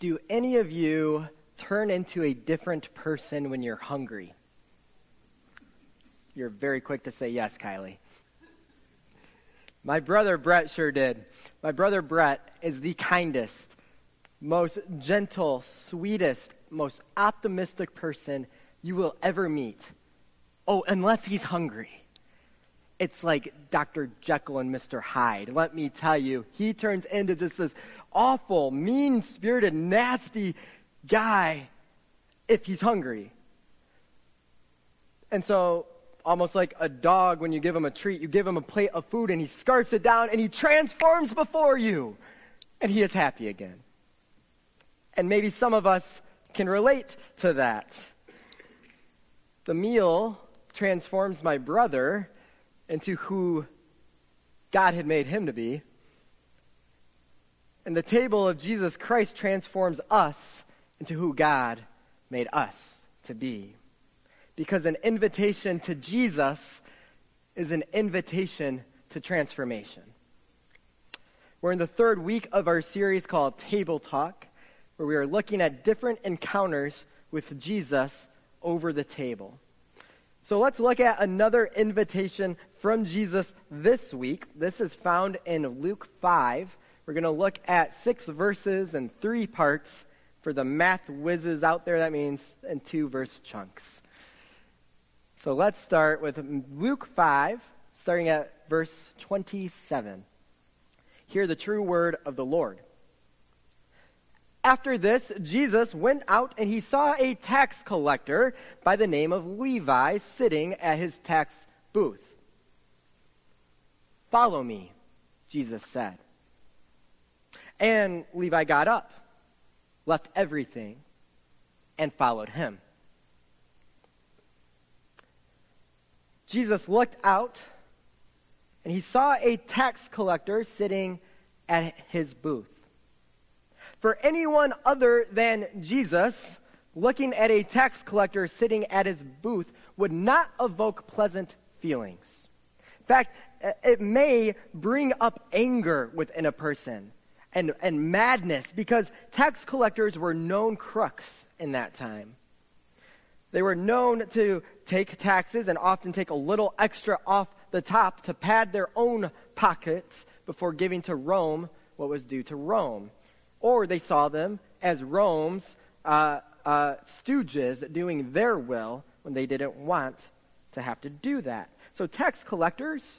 Do any of you turn into a different person when you're hungry? You're very quick to say yes, Kylie. My brother Brett sure did. My brother Brett is the kindest, most gentle, sweetest, most optimistic person you will ever meet. Oh, unless he's hungry. It's like Dr. Jekyll and Mr. Hyde. Let me tell you, he turns into just this awful, mean spirited, nasty guy if he's hungry. And so, almost like a dog, when you give him a treat, you give him a plate of food and he scarfs it down and he transforms before you. And he is happy again. And maybe some of us can relate to that. The meal transforms my brother into who God had made him to be. And the table of Jesus Christ transforms us into who God made us to be. Because an invitation to Jesus is an invitation to transformation. We're in the third week of our series called Table Talk, where we are looking at different encounters with Jesus over the table. So let's look at another invitation from Jesus this week. This is found in Luke 5. We're going to look at six verses and three parts. For the math whizzes out there, that means in two verse chunks. So let's start with Luke 5, starting at verse 27. Hear the true word of the Lord. After this, Jesus went out and he saw a tax collector by the name of Levi sitting at his tax booth. Follow me, Jesus said. And Levi got up, left everything, and followed him. Jesus looked out and he saw a tax collector sitting at his booth. For anyone other than Jesus, looking at a tax collector sitting at his booth would not evoke pleasant feelings. In fact, it may bring up anger within a person and, and madness because tax collectors were known crooks in that time. They were known to take taxes and often take a little extra off the top to pad their own pockets before giving to Rome what was due to Rome or they saw them as Rome's uh, uh, stooges doing their will when they didn't want to have to do that. So tax collectors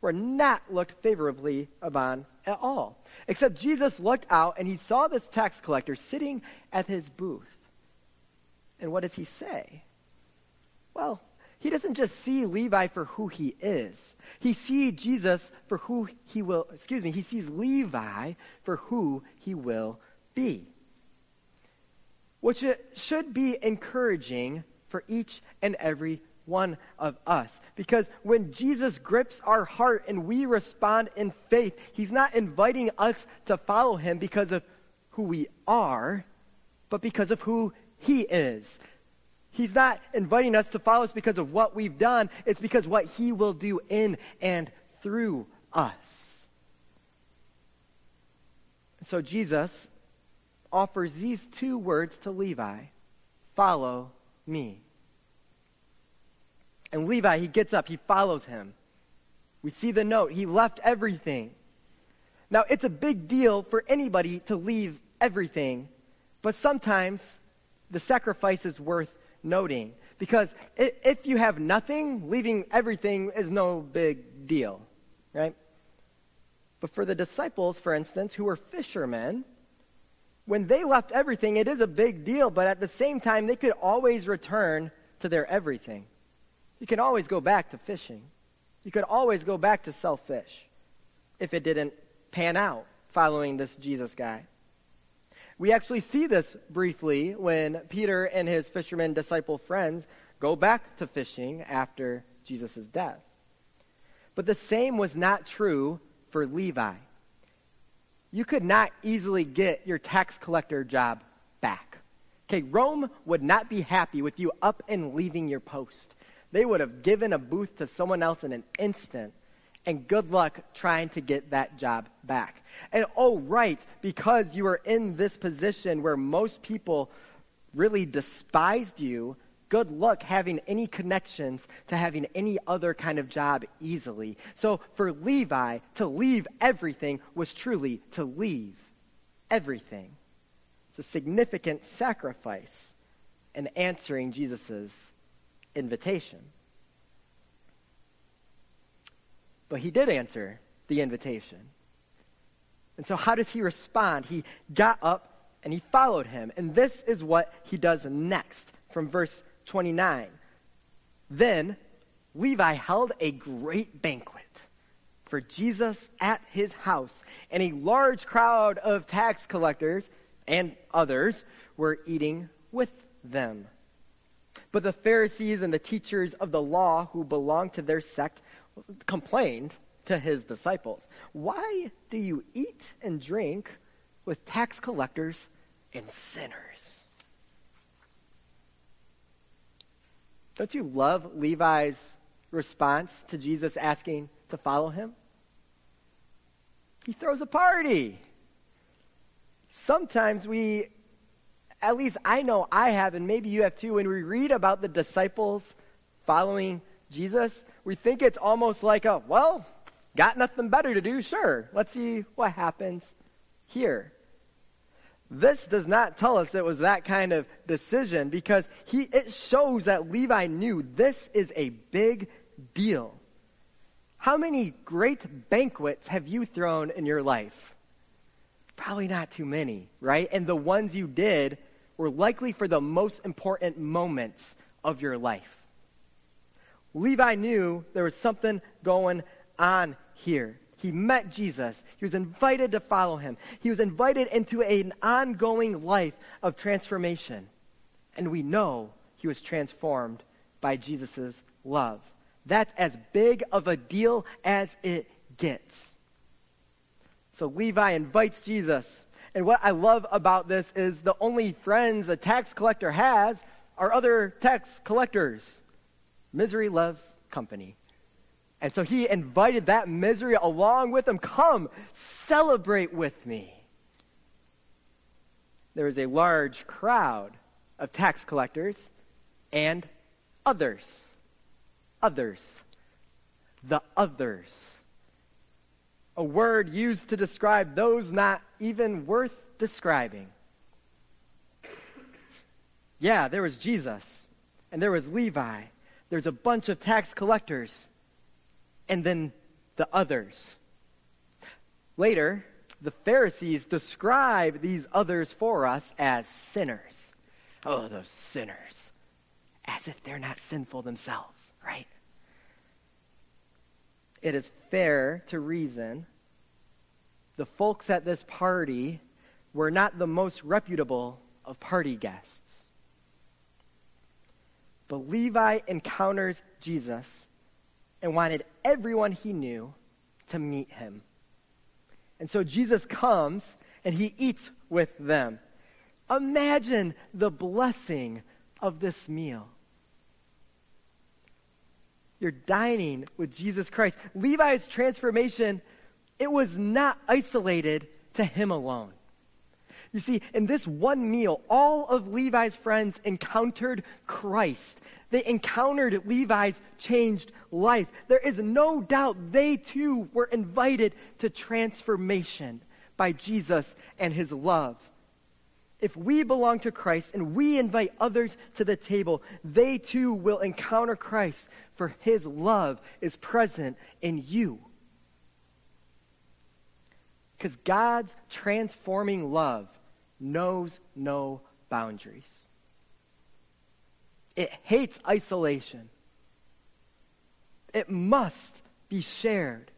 were not looked favorably upon at all. Except Jesus looked out and he saw this tax collector sitting at his booth. And what does he say? Well, he doesn't just see Levi for who he is. He sees Jesus for who he will, excuse me, he sees Levi for who he will be. Which should be encouraging for each and every one of us. Because when Jesus grips our heart and we respond in faith, he's not inviting us to follow him because of who we are, but because of who he is. He's not inviting us to follow us because of what we've done. It's because what he will do in and through us. So Jesus offers these two words to Levi follow me. And Levi, he gets up, he follows him. We see the note. He left everything. Now, it's a big deal for anybody to leave everything, but sometimes the sacrifice is worth noting. Because if you have nothing, leaving everything is no big deal, right? But for the disciples, for instance, who were fishermen, when they left everything, it is a big deal, but at the same time, they could always return to their everything. You can always go back to fishing. You could always go back to sell fish if it didn't pan out following this Jesus guy. We actually see this briefly when Peter and his fisherman disciple friends go back to fishing after Jesus' death. But the same was not true for Levi. You could not easily get your tax collector job back. Okay, Rome would not be happy with you up and leaving your post. They would have given a booth to someone else in an instant, And good luck trying to get that job back. And oh, right, because you are in this position where most people really despised you, good luck having any connections to having any other kind of job easily. So for Levi, to leave everything was truly to leave everything. It's a significant sacrifice in answering Jesus' invitation. But he did answer the invitation. And so, how does he respond? He got up and he followed him. And this is what he does next from verse 29. Then Levi held a great banquet for Jesus at his house, and a large crowd of tax collectors and others were eating with them. But the Pharisees and the teachers of the law who belonged to their sect complained to his disciples, Why do you eat and drink with tax collectors and sinners? Don't you love Levi's response to Jesus asking to follow him? He throws a party. Sometimes we, at least I know I have, and maybe you have too, when we read about the disciples following Jesus, we think it's almost like a, well, got nothing better to do, sure. Let's see what happens here. This does not tell us it was that kind of decision because he, it shows that Levi knew this is a big deal. How many great banquets have you thrown in your life? Probably not too many, right? And the ones you did were likely for the most important moments of your life. Levi knew there was something going on here. He met Jesus. He was invited to follow him. He was invited into an ongoing life of transformation. And we know he was transformed by Jesus' love. That's as big of a deal as it gets. So Levi invites Jesus. And what I love about this is the only friends a tax collector has are other tax collectors. Misery loves company. And so he invited that misery along with him. Come, celebrate with me. There was a large crowd of tax collectors and others. Others. The others. A word used to describe those not even worth describing. Yeah, there was Jesus, and there was Levi. There's a bunch of tax collectors and then the others. Later, the Pharisees describe these others for us as sinners. Oh, those sinners. As if they're not sinful themselves, right? It is fair to reason the folks at this party were not the most reputable of party guests. But Levi encounters Jesus and wanted everyone he knew to meet him. And so Jesus comes and he eats with them. Imagine the blessing of this meal. You're dining with Jesus Christ. Levi's transformation, it was not isolated to him alone. You see, in this one meal, all of Levi's friends encountered Christ they encountered Levi's changed life. There is no doubt they too were invited to transformation by Jesus and his love. If we belong to Christ and we invite others to the table, they too will encounter Christ, for his love is present in you. Because God's transforming love knows no boundaries. It hates isolation. It must be shared.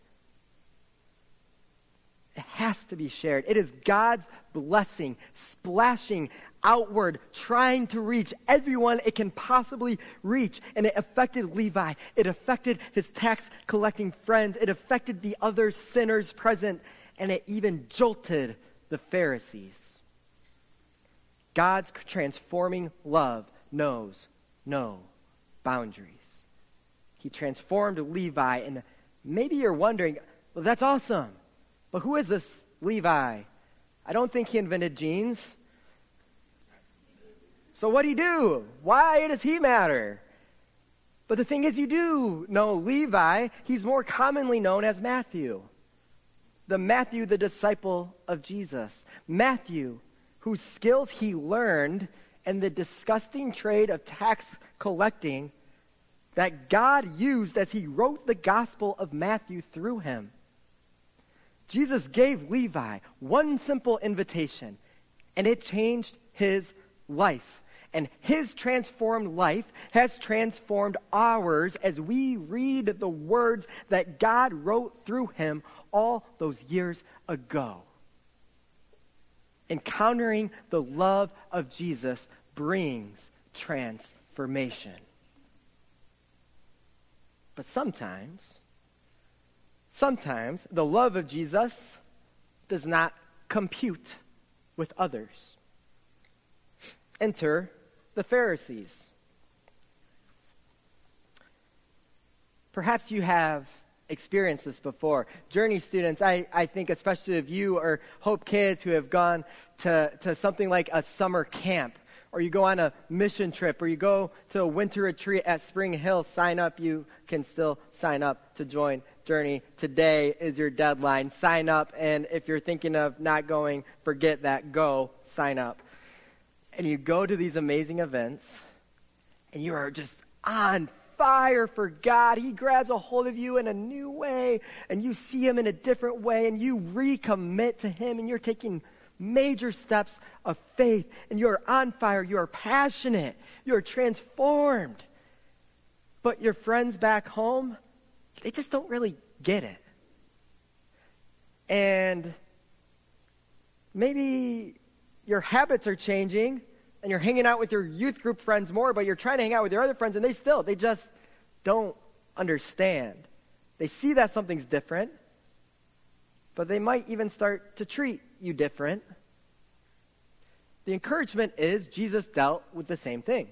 It has to be shared. It is God's blessing splashing outward, trying to reach everyone it can possibly reach. And it affected Levi. It affected his tax collecting friends. It affected the other sinners present. And it even jolted the Pharisees. God's transforming love knows no boundaries. He transformed Levi and maybe you're wondering, well, that's awesome. But who is this Levi? I don't think he invented jeans. So what do he do? Why does he matter? But the thing is, you do know Levi. He's more commonly known as Matthew. The Matthew, the disciple of Jesus. Matthew, whose skills he learned in the disgusting trade of tax collecting that God used as he wrote the Gospel of Matthew through him. Jesus gave Levi one simple invitation, and it changed his life. And his transformed life has transformed ours as we read the words that God wrote through him all those years ago. Encountering the love of Jesus brings transformation. But sometimes, sometimes the love of Jesus does not compute with others. Enter the Pharisees. Perhaps you have experienced this before. Journey students, I, I think especially if you or Hope kids who have gone to, to something like a summer camp, or you go on a mission trip, or you go to a winter retreat at Spring Hill, sign up. You can still sign up to join Journey. Today is your deadline. Sign up, and if you're thinking of not going, forget that. Go, sign up and you go to these amazing events and you are just on fire for God. He grabs a hold of you in a new way and you see him in a different way and you recommit to him and you're taking major steps of faith and you're on fire. You are passionate. You're transformed. But your friends back home, they just don't really get it. And maybe your habits are changing and you're hanging out with your youth group friends more, but you're trying to hang out with your other friends and they still, they just don't understand. They see that something's different, but they might even start to treat you different. The encouragement is Jesus dealt with the same thing.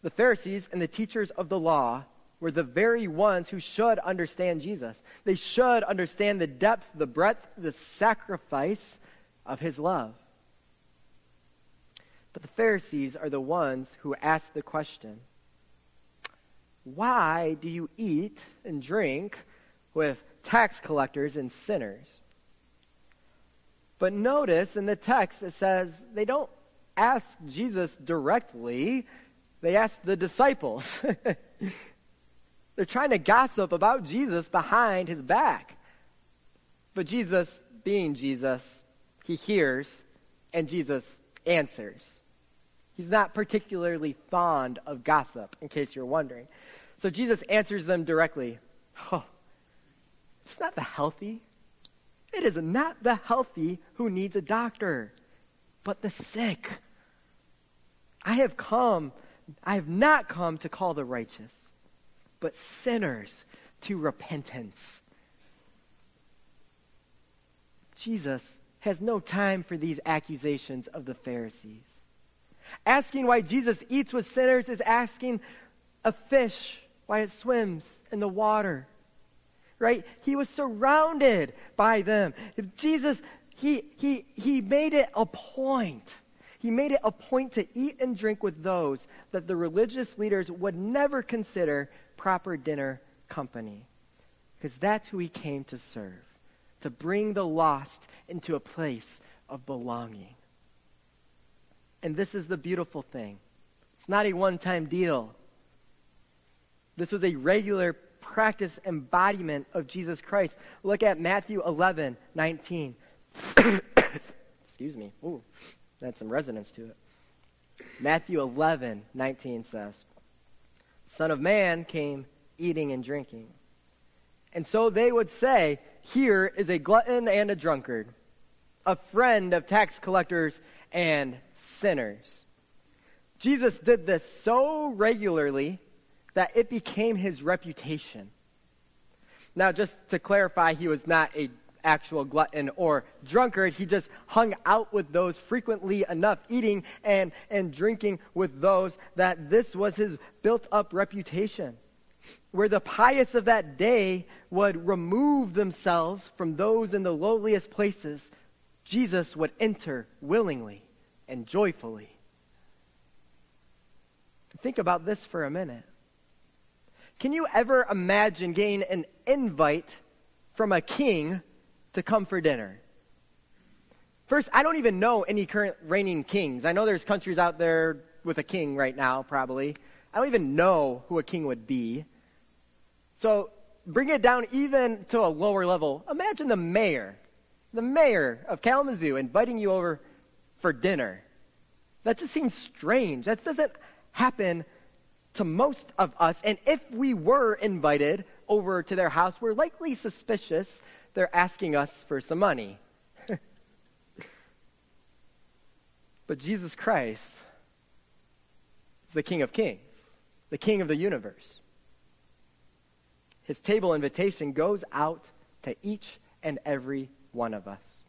The Pharisees and the teachers of the law were the very ones who should understand Jesus. They should understand the depth, the breadth, the sacrifice of his love. But the Pharisees are the ones who ask the question Why do you eat and drink with tax collectors and sinners? But notice in the text it says they don't ask Jesus directly, they ask the disciples. They're trying to gossip about Jesus behind his back. But Jesus, being Jesus, he hears and Jesus answers. He's not particularly fond of gossip, in case you're wondering. So Jesus answers them directly. Oh, it's not the healthy. It is not the healthy who needs a doctor, but the sick. I have come, I have not come to call the righteous, but sinners to repentance. Jesus has no time for these accusations of the Pharisees. Asking why Jesus eats with sinners is asking a fish why it swims in the water. Right? He was surrounded by them. If Jesus, he, he, he made it a point. He made it a point to eat and drink with those that the religious leaders would never consider proper dinner company. Because that's who he came to serve, to bring the lost into a place of belonging. And this is the beautiful thing it's not a one time deal. This was a regular practice embodiment of Jesus Christ. Look at Matthew 11, 19. Excuse me. Ooh, that's some resonance to it. Matthew 11, 19 says, Son of Man came eating and drinking. And so they would say, Here is a glutton and a drunkard, a friend of tax collectors and sinners. Jesus did this so regularly that it became his reputation. Now, just to clarify, he was not a actual glutton or drunkard. He just hung out with those frequently enough, eating and, and drinking with those that this was his built up reputation. where the pious of that day would remove themselves from those in the lowliest places, Jesus would enter willingly and joyfully. Think about this for a minute. Can you ever imagine getting an invite from a king to come for dinner? First, I don't even know any current reigning kings. I know there's countries out there with a king right now, probably. I don't even know who a king would be. So bring it down even to a lower level. Imagine the mayor, the mayor of Kalamazoo inviting you over for dinner. That just seems strange. That doesn't happen to most of us. And if we were invited over to their house, we're likely suspicious they're asking us for some money. but Jesus Christ is the King of Kings, the King of the universe. His table invitation goes out to each and every one of us.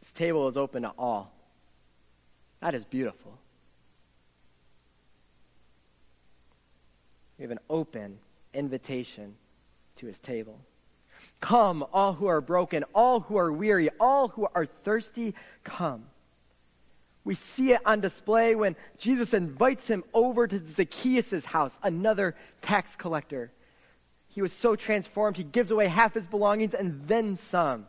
His table is open to all. That is beautiful. We have an open invitation to his table. Come, all who are broken, all who are weary, all who are thirsty, come. We see it on display when Jesus invites him over to Zacchaeus' house, another tax collector. He was so transformed, he gives away half his belongings and then some.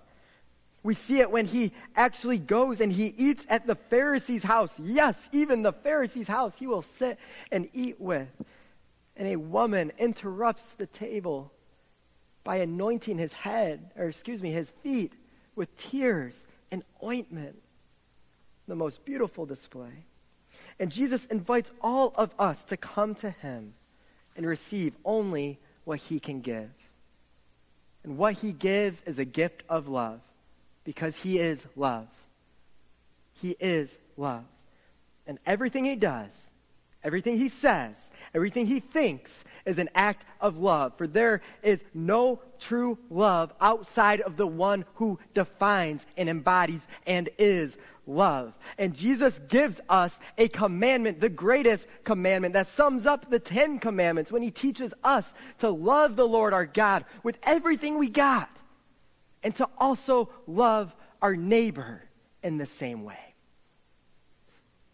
We see it when he actually goes and he eats at the Pharisee's house. Yes, even the Pharisee's house he will sit and eat with and a woman interrupts the table by anointing his head, or excuse me, his feet with tears and ointment. The most beautiful display. And Jesus invites all of us to come to him and receive only what he can give. And what he gives is a gift of love because he is love. He is love. And everything he does, everything he says, Everything he thinks is an act of love, for there is no true love outside of the one who defines and embodies and is love. And Jesus gives us a commandment, the greatest commandment that sums up the Ten Commandments when he teaches us to love the Lord our God with everything we got and to also love our neighbor in the same way.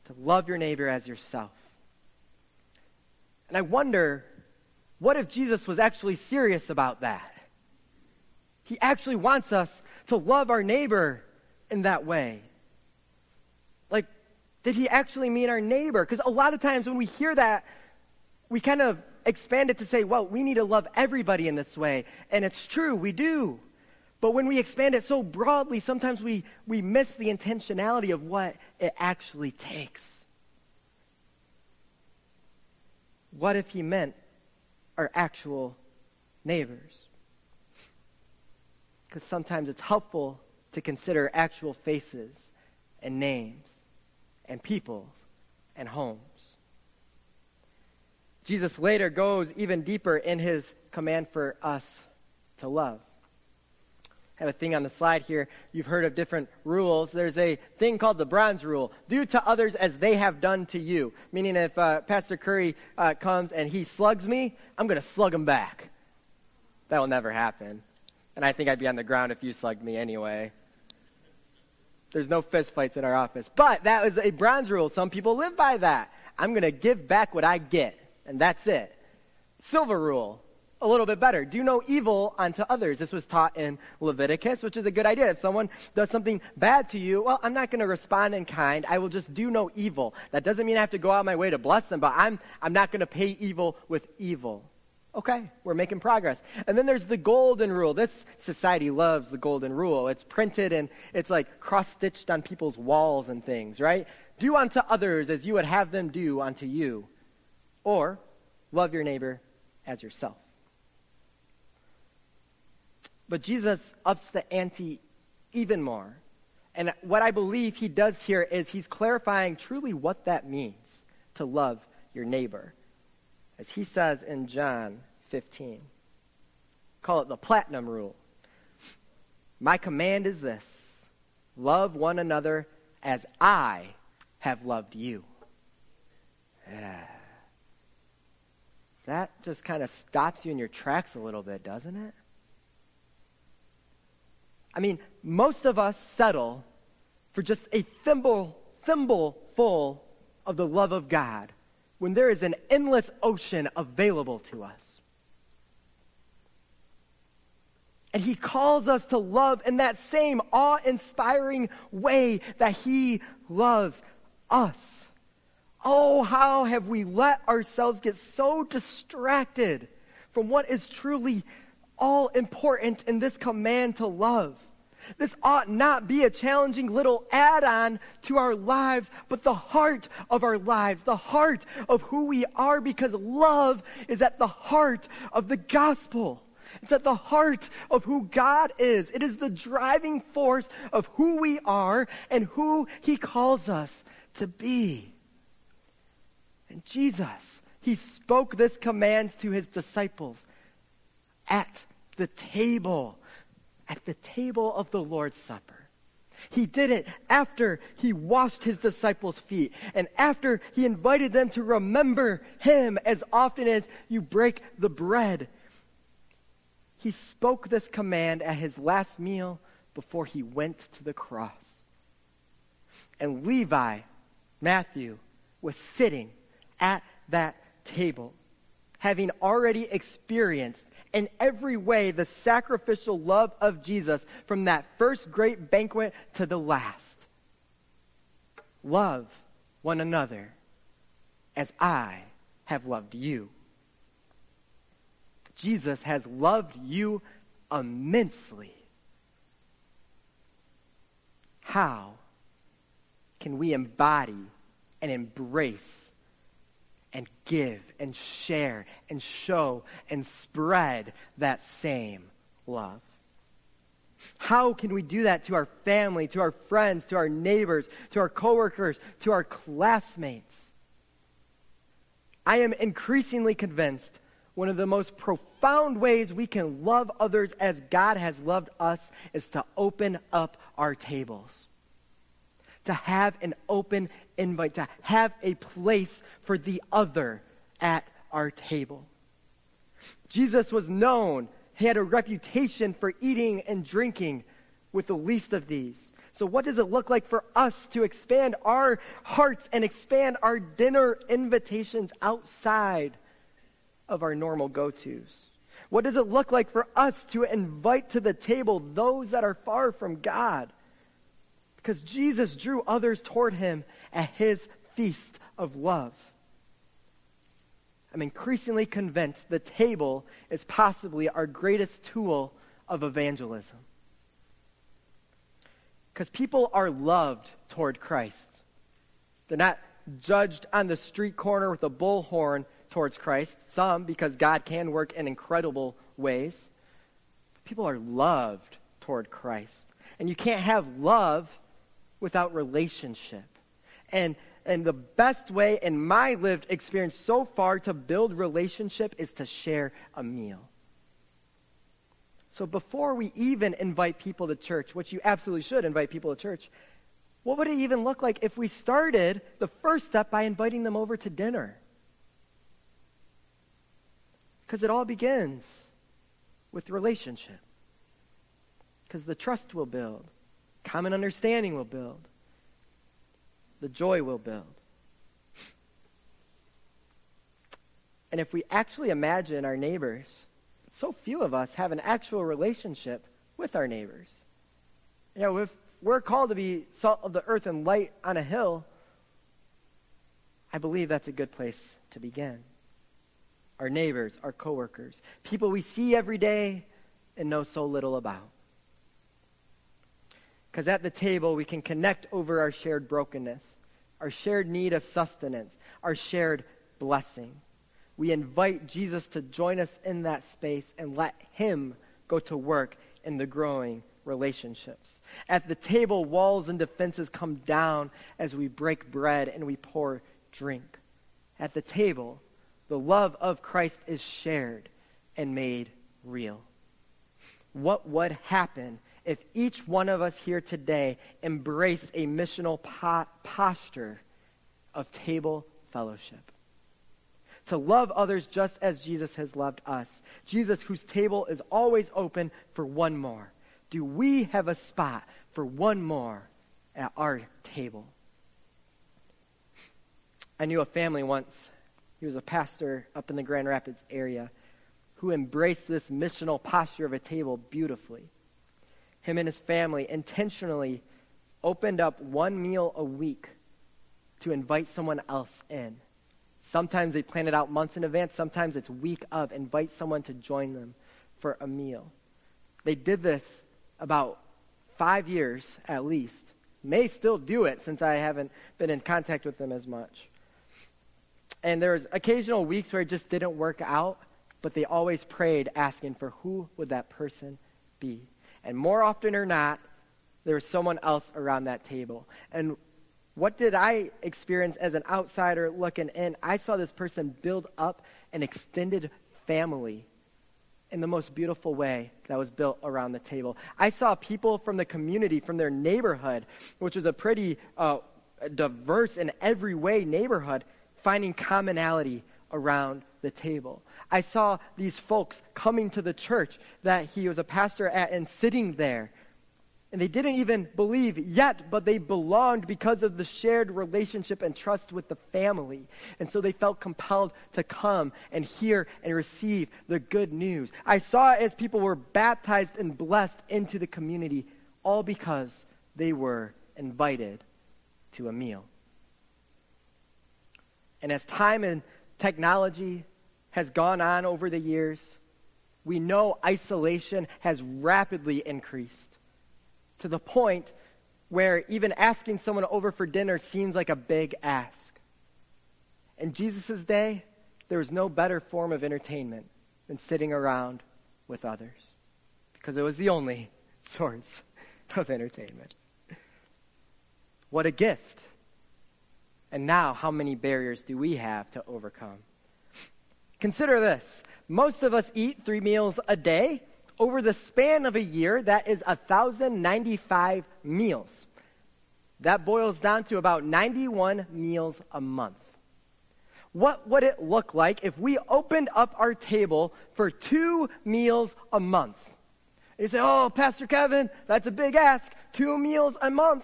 To love your neighbor as yourself. And I wonder, what if Jesus was actually serious about that? He actually wants us to love our neighbor in that way. Did he actually mean our neighbor? Because a lot of times when we hear that, we kind of expand it to say, well, we need to love everybody in this way. And it's true, we do. But when we expand it so broadly, sometimes we, we miss the intentionality of what it actually takes. What if he meant our actual neighbors? Because sometimes it's helpful to consider actual faces and names and peoples and homes. Jesus later goes even deeper in his command for us to love I have a thing on the slide here. You've heard of different rules. There's a thing called the bronze rule. Do to others as they have done to you. Meaning if uh, Pastor Curry uh, comes and he slugs me, I'm going to slug him back. That will never happen. And I think I'd be on the ground if you slugged me anyway. There's no fist fights in our office. But that was a bronze rule. Some people live by that. I'm going to give back what I get. And that's it. Silver rule a little bit better. Do no evil unto others. This was taught in Leviticus, which is a good idea. If someone does something bad to you, well, I'm not going to respond in kind. I will just do no evil. That doesn't mean I have to go out my way to bless them, but I'm, I'm not going to pay evil with evil. Okay, we're making progress. And then there's the golden rule. This society loves the golden rule. It's printed and it's like cross stitched on people's walls and things, right? Do unto others as you would have them do unto you. Or love your neighbor as yourself. But Jesus ups the ante even more. And what I believe he does here is he's clarifying truly what that means to love your neighbor. As he says in John 15, call it the platinum rule. My command is this love one another as I have loved you. Yeah. that just kind of stops you in your tracks a little bit, doesn't it? I mean, most of us settle for just a thimble, thimble full of the love of God when there is an endless ocean available to us. And he calls us to love in that same awe inspiring way that he loves us. Oh, how have we let ourselves get so distracted from what is truly all important in this command to love? This ought not be a challenging little add on to our lives, but the heart of our lives, the heart of who we are, because love is at the heart of the gospel. It's at the heart of who God is. It is the driving force of who we are and who He calls us to be. And Jesus, He spoke this command to His disciples at the table at the table of the Lord's Supper. He did it after he washed his disciples' feet and after he invited them to remember him as often as you break the bread. He spoke this command at his last meal before he went to the cross. And Levi, Matthew, was sitting at that table, having already experienced in every way the sacrificial love of Jesus from that first great banquet to the last. Love one another as I have loved you. Jesus has loved you immensely. How can we embody and embrace and give and share and show and spread that same love. How can we do that to our family, to our friends, to our neighbors, to our coworkers, to our classmates? I am increasingly convinced one of the most profound ways we can love others as God has loved us is to open up our tables to have an open invite, to have a place for the other at our table. Jesus was known, he had a reputation for eating and drinking with the least of these. So, what does it look like for us to expand our hearts and expand our dinner invitations outside of our normal go tos? What does it look like for us to invite to the table those that are far from God? Because Jesus drew others toward him at his feast of love. I'm increasingly convinced the table is possibly our greatest tool of evangelism. Because people are loved toward Christ. They're not judged on the street corner with a bullhorn towards Christ. Some, because God can work in incredible ways. People are loved toward Christ. And you can't have love without relationship. And, and the best way in my lived experience so far to build relationship is to share a meal. So before we even invite people to church, which you absolutely should invite people to church, what would it even look like if we started the first step by inviting them over to dinner? Because it all begins with relationship. Because the trust will build. Common understanding will build. The joy will build. And if we actually imagine our neighbors, so few of us have an actual relationship with our neighbors. You know, if we're called to be salt of the earth and light on a hill, I believe that's a good place to begin. Our neighbors, our coworkers, people we see every day and know so little about. Because at the table, we can connect over our shared brokenness, our shared need of sustenance, our shared blessing. We invite Jesus to join us in that space and let Him go to work in the growing relationships. At the table, walls and defenses come down as we break bread and we pour drink. At the table, the love of Christ is shared and made real. What would happen if each one of us here today embrace a missional po- posture of table fellowship. to love others just as Jesus has loved us. Jesus, whose table is always open for one more. Do we have a spot for one more at our table? I knew a family once. He was a pastor up in the Grand Rapids area who embraced this missional posture of a table beautifully. Him and his family intentionally opened up one meal a week to invite someone else in. Sometimes they plan it out months in advance, sometimes it's week of, invite someone to join them for a meal. They did this about five years at least. May still do it since I haven't been in contact with them as much. And there was occasional weeks where it just didn't work out, but they always prayed asking for who would that person be. And more often or not, there was someone else around that table. And what did I experience as an outsider looking in? I saw this person build up an extended family in the most beautiful way that was built around the table. I saw people from the community, from their neighborhood, which was a pretty uh, diverse in every way neighborhood, finding commonality around the table. I saw these folks coming to the church that he was a pastor at and sitting there and they didn't even believe yet, but they belonged because of the shared relationship and trust with the family. And so they felt compelled to come and hear and receive the good news. I saw as people were baptized and blessed into the community, all because they were invited to a meal. And as time and technology has gone on over the years, we know isolation has rapidly increased to the point where even asking someone over for dinner seems like a big ask. In Jesus' day, there was no better form of entertainment than sitting around with others because it was the only source of entertainment. What a gift. And now, how many barriers do we have to overcome? Consider this. Most of us eat three meals a day, over the span of a year, that is 1,095 meals. That boils down to about 91 meals a month. What would it look like if we opened up our table for two meals a month? you say, oh, Pastor Kevin, that's a big ask. Two meals a month.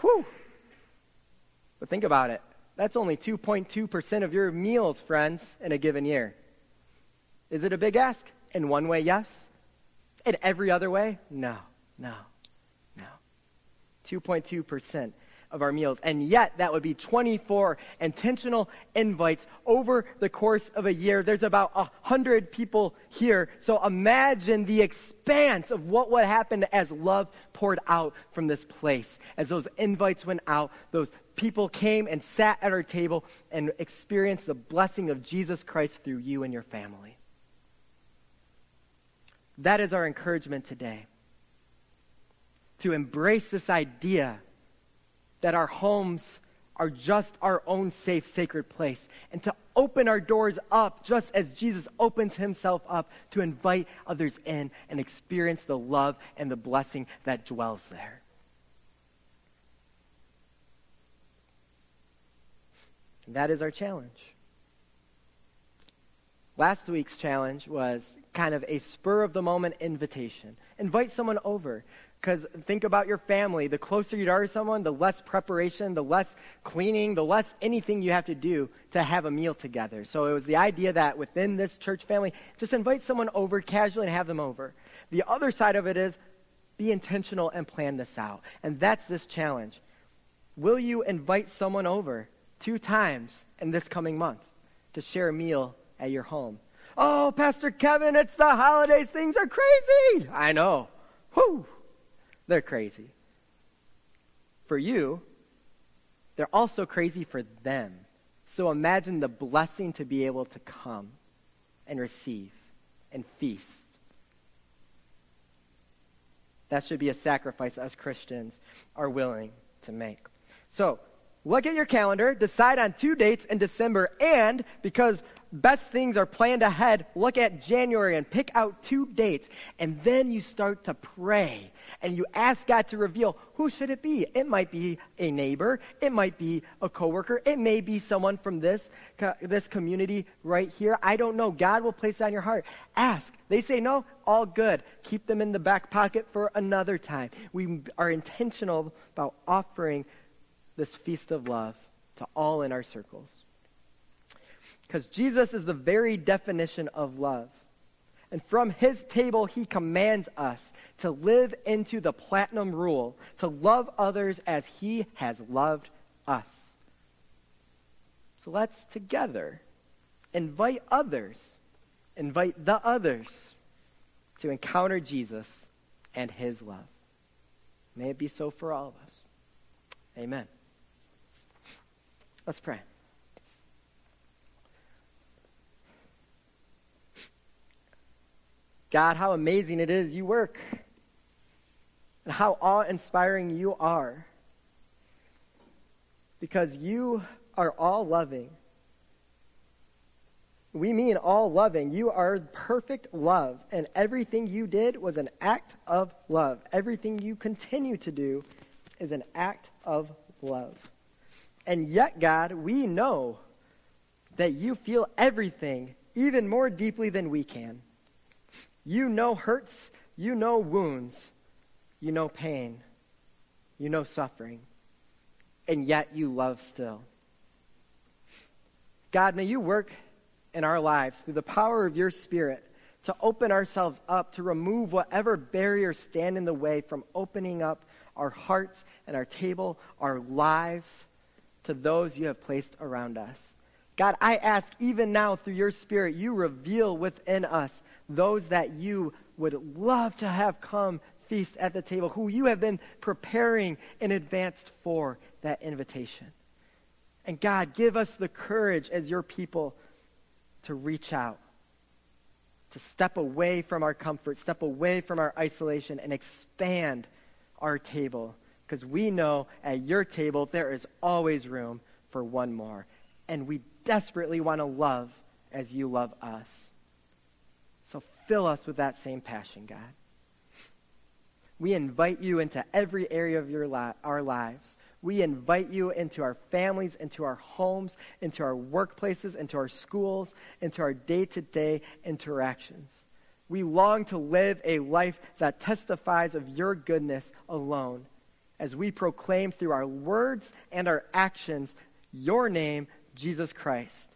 Whew. But think about it. That's only 2.2% of your meals, friends, in a given year. Is it a big ask? In one way, yes. In every other way? No, no, no. 2.2% of our meals. And yet, that would be 24 intentional invites over the course of a year. There's about 100 people here. So imagine the expanse of what would happen as love poured out from this place. As those invites went out, those people came and sat at our table and experienced the blessing of Jesus Christ through you and your family. That is our encouragement today. To embrace this idea that our homes are just our own safe, sacred place, and to open our doors up just as Jesus opens himself up to invite others in and experience the love and the blessing that dwells there. That is our challenge. Last week's challenge was kind of a spur of the moment invitation. Invite someone over. Because think about your family. The closer you are to someone, the less preparation, the less cleaning, the less anything you have to do to have a meal together. So it was the idea that within this church family, just invite someone over casually and have them over. The other side of it is be intentional and plan this out. And that's this challenge. Will you invite someone over two times in this coming month to share a meal at your home? Oh, Pastor Kevin, it's the holidays. Things are crazy. I know. Whew. They're crazy. For you, they're also crazy for them. So imagine the blessing to be able to come and receive and feast. That should be a sacrifice us Christians are willing to make. So, look at your calendar, decide on two dates in December, and because best things are planned ahead, look at January and pick out two dates. And then you start to pray and you ask God to reveal who should it be. It might be a neighbor. It might be a coworker. It may be someone from this, this community right here. I don't know. God will place it on your heart. Ask. They say no, all good. Keep them in the back pocket for another time. We are intentional about offering this feast of love to all in our circles. Because Jesus is the very definition of love. And from his table, he commands us to live into the platinum rule, to love others as he has loved us. So let's together invite others, invite the others to encounter Jesus and his love. May it be so for all of us. Amen. Let's pray. God, how amazing it is you work, and how awe inspiring you are. Because you are all loving. We mean all loving. You are perfect love, and everything you did was an act of love. Everything you continue to do is an act of love. And yet, God, we know that you feel everything even more deeply than we can. You know hurts, you know wounds, you know pain, you know suffering, and yet you love still. God, may you work in our lives through the power of your Spirit to open ourselves up, to remove whatever barriers stand in the way from opening up our hearts and our table, our lives to those you have placed around us. God, I ask even now through your Spirit, you reveal within us those that you would love to have come feast at the table, who you have been preparing in advance for that invitation. And God, give us the courage as your people to reach out, to step away from our comfort, step away from our isolation, and expand our table. Because we know at your table there is always room for one more. And we desperately want to love as you love us fill us with that same passion, God. We invite you into every area of your li- our lives. We invite you into our families, into our homes, into our workplaces, into our schools, into our day to day interactions. We long to live a life that testifies of your goodness alone as we proclaim through our words and our actions your name, Jesus Christ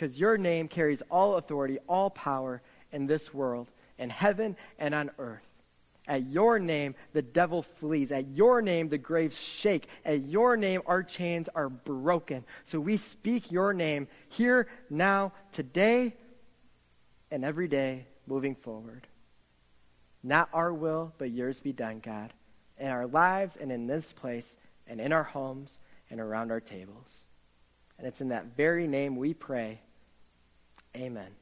because your name carries all authority, all power in this world, in heaven and on earth. At your name, the devil flees. At your name, the graves shake. At your name, our chains are broken. So we speak your name here, now, today, and every day moving forward. Not our will, but yours be done, God, in our lives and in this place and in our homes and around our tables. And it's in that very name we pray. Amen.